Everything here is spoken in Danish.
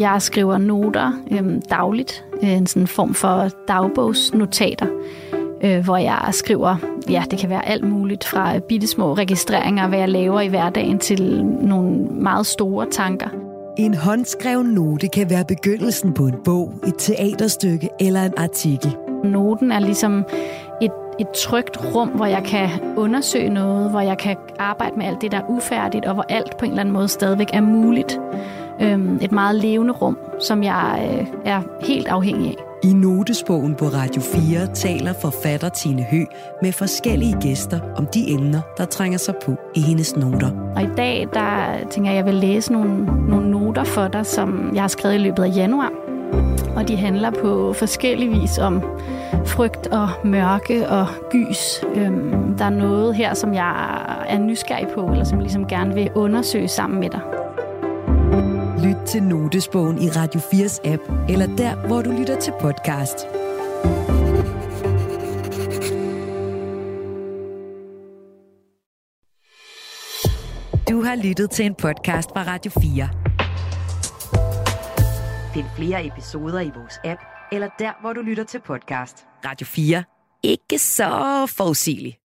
Jeg skriver noter øhm, dagligt, en sådan form for dagbogsnotater, øh, hvor jeg skriver, ja, det kan være alt muligt fra bitte små registreringer, hvad jeg laver i hverdagen, til nogle meget store tanker. En håndskreven note kan være begyndelsen på en bog, et teaterstykke eller en artikel. Noten er ligesom et, et trygt rum, hvor jeg kan undersøge noget, hvor jeg kan arbejde med alt det, der er ufærdigt, og hvor alt på en eller anden måde stadigvæk er muligt. Øhm, et meget levende rum, som jeg øh, er helt afhængig af. I Notesbogen på Radio 4 taler forfatter Tine Hø med forskellige gæster om de emner, der trænger sig på i hendes noter. Og i dag, der tænker jeg, at jeg vil læse nogle, nogle noter for dig, som jeg har skrevet i løbet af januar. Og de handler på forskellig vis om frygt og mørke og gys. Øhm, der er noget her, som jeg er nysgerrig på, eller som jeg ligesom gerne vil undersøge sammen med dig. Til Notesbogen i Radio 4's app, eller der, hvor du lytter til podcast. Du har lyttet til en podcast fra Radio 4. Find flere episoder i vores app, eller der, hvor du lytter til podcast. Radio 4. Ikke så forudsigeligt.